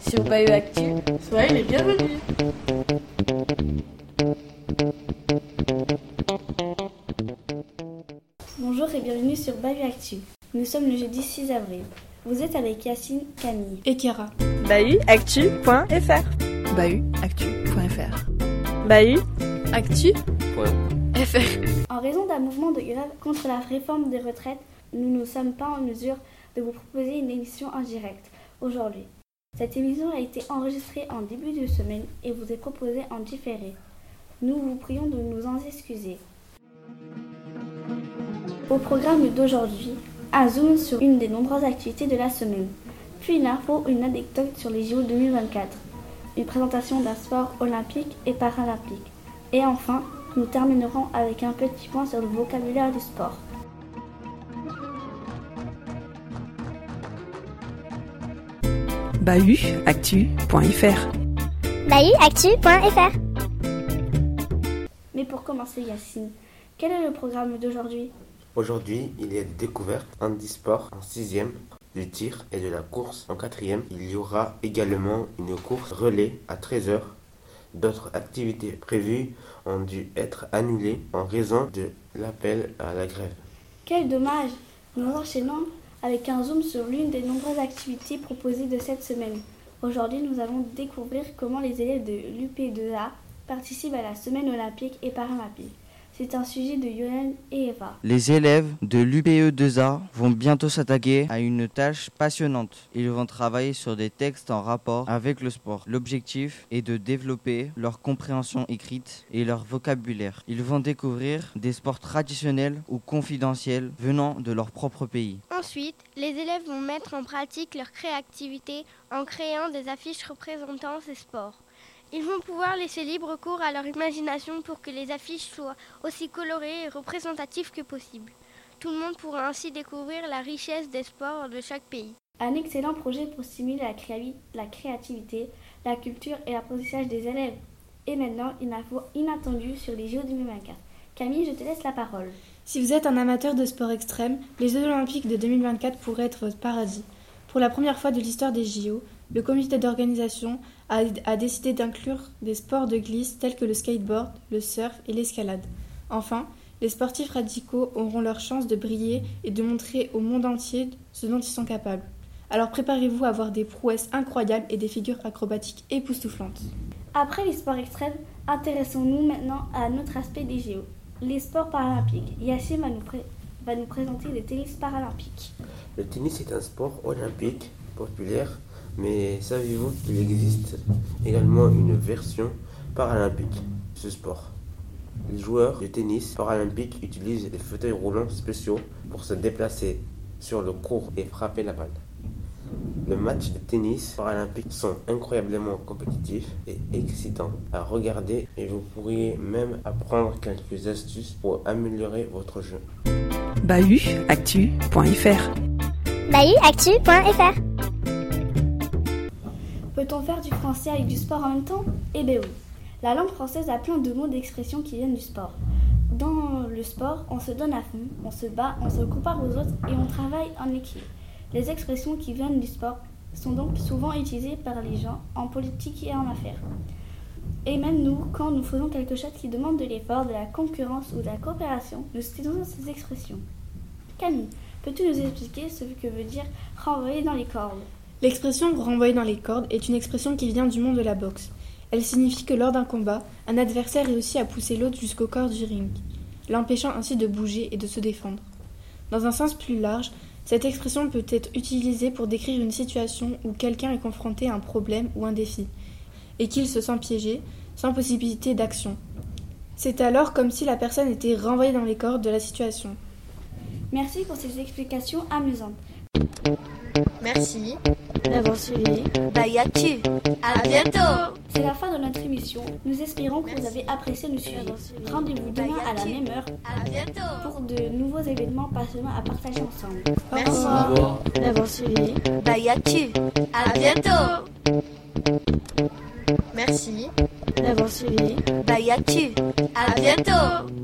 Sur Bayeux Actu, soyez les bienvenus. Bonjour et bienvenue sur Bayou Actu. Nous sommes le jeudi 6 avril. Vous êtes avec Yacine, Camille et Kira. BahutActu.fr BahutActu.fr BahutActu.fr En raison d'un mouvement de grève contre la réforme des retraites, nous ne sommes pas en mesure de vous proposer une émission en direct aujourd'hui. Cette émission a été enregistrée en début de semaine et vous est proposée en différé. Nous vous prions de nous en excuser. Au programme d'aujourd'hui, un zoom sur une des nombreuses activités de la semaine, puis une info, une anecdote sur les JO 2024, une présentation d'un sport olympique et paralympique, et enfin, nous terminerons avec un petit point sur le vocabulaire du sport. BahutActu.fr BahutActu.fr Mais pour commencer, Yacine, quel est le programme d'aujourd'hui? Aujourd'hui, il y a des découvertes handisport en sixième, du tir et de la course en quatrième. Il y aura également une course relais à 13h. D'autres activités prévues ont dû être annulées en raison de l'appel à la grève. Quel dommage Nous enchaînons avec un zoom sur l'une des nombreuses activités proposées de cette semaine. Aujourd'hui, nous allons découvrir comment les élèves de l'UP2A participent à la semaine olympique et paralympique. C'est un sujet de Yoann et Eva. Les élèves de l'UPE2A vont bientôt s'attaquer à une tâche passionnante. Ils vont travailler sur des textes en rapport avec le sport. L'objectif est de développer leur compréhension écrite et leur vocabulaire. Ils vont découvrir des sports traditionnels ou confidentiels venant de leur propre pays. Ensuite, les élèves vont mettre en pratique leur créativité en créant des affiches représentant ces sports. Ils vont pouvoir laisser libre cours à leur imagination pour que les affiches soient aussi colorées et représentatives que possible. Tout le monde pourra ainsi découvrir la richesse des sports de chaque pays. Un excellent projet pour stimuler la, créa- la créativité, la culture et l'apprentissage des élèves. Et maintenant, une info inattendue sur les JO 2024. Camille, je te laisse la parole. Si vous êtes un amateur de sport extrême, les Jeux Olympiques de 2024 pourraient être votre paradis. Pour la première fois de l'histoire des JO, le comité d'organisation a, a décidé d'inclure des sports de glisse tels que le skateboard, le surf et l'escalade. Enfin, les sportifs radicaux auront leur chance de briller et de montrer au monde entier ce dont ils sont capables. Alors préparez-vous à voir des prouesses incroyables et des figures acrobatiques époustouflantes. Après les sports extrêmes, intéressons-nous maintenant à un autre aspect des JO, les sports paralympiques. Yacine va nous, pré- va nous présenter le tennis paralympique. Le tennis est un sport olympique populaire, mais savez-vous qu'il existe également une version paralympique de ce sport? Les joueurs de tennis paralympique utilisent des fauteuils roulants spéciaux pour se déplacer sur le court et frapper la balle. Les matchs de tennis paralympique sont incroyablement compétitifs et excitants à regarder et vous pourriez même apprendre quelques astuces pour améliorer votre jeu. BahutActu.fr BahutActu.fr Peut-on faire du français avec du sport en même temps? Eh bien oui. La langue française a plein de mots d'expression qui viennent du sport. Dans le sport, on se donne à fond, on se bat, on se compare aux autres et on travaille en équipe. Les expressions qui viennent du sport sont donc souvent utilisées par les gens en politique et en affaires. Et même nous, quand nous faisons quelque chose qui demande de l'effort, de la concurrence ou de la coopération, nous utilisons ces expressions. Camille, peux-tu nous expliquer ce que veut dire renvoyer dans les cordes? L'expression renvoyer dans les cordes est une expression qui vient du monde de la boxe. Elle signifie que lors d'un combat, un adversaire réussit à pousser l'autre jusqu'au corps du ring, l'empêchant ainsi de bouger et de se défendre. Dans un sens plus large, cette expression peut être utilisée pour décrire une situation où quelqu'un est confronté à un problème ou un défi, et qu'il se sent piégé, sans possibilité d'action. C'est alors comme si la personne était renvoyée dans les cordes de la situation. Merci pour ces explications amusantes. Merci. D'avoir suivi. Bayactu. À bientôt. C'est la fin de notre émission. Nous espérons que vous avez apprécié le sujet. Rendez-vous demain à la même heure À bientôt. pour de nouveaux événements passionnants à partager ensemble. Merci. D'avoir suivi. Bayactu. À bientôt. Merci. D'avoir suivi. Bayactu. À bientôt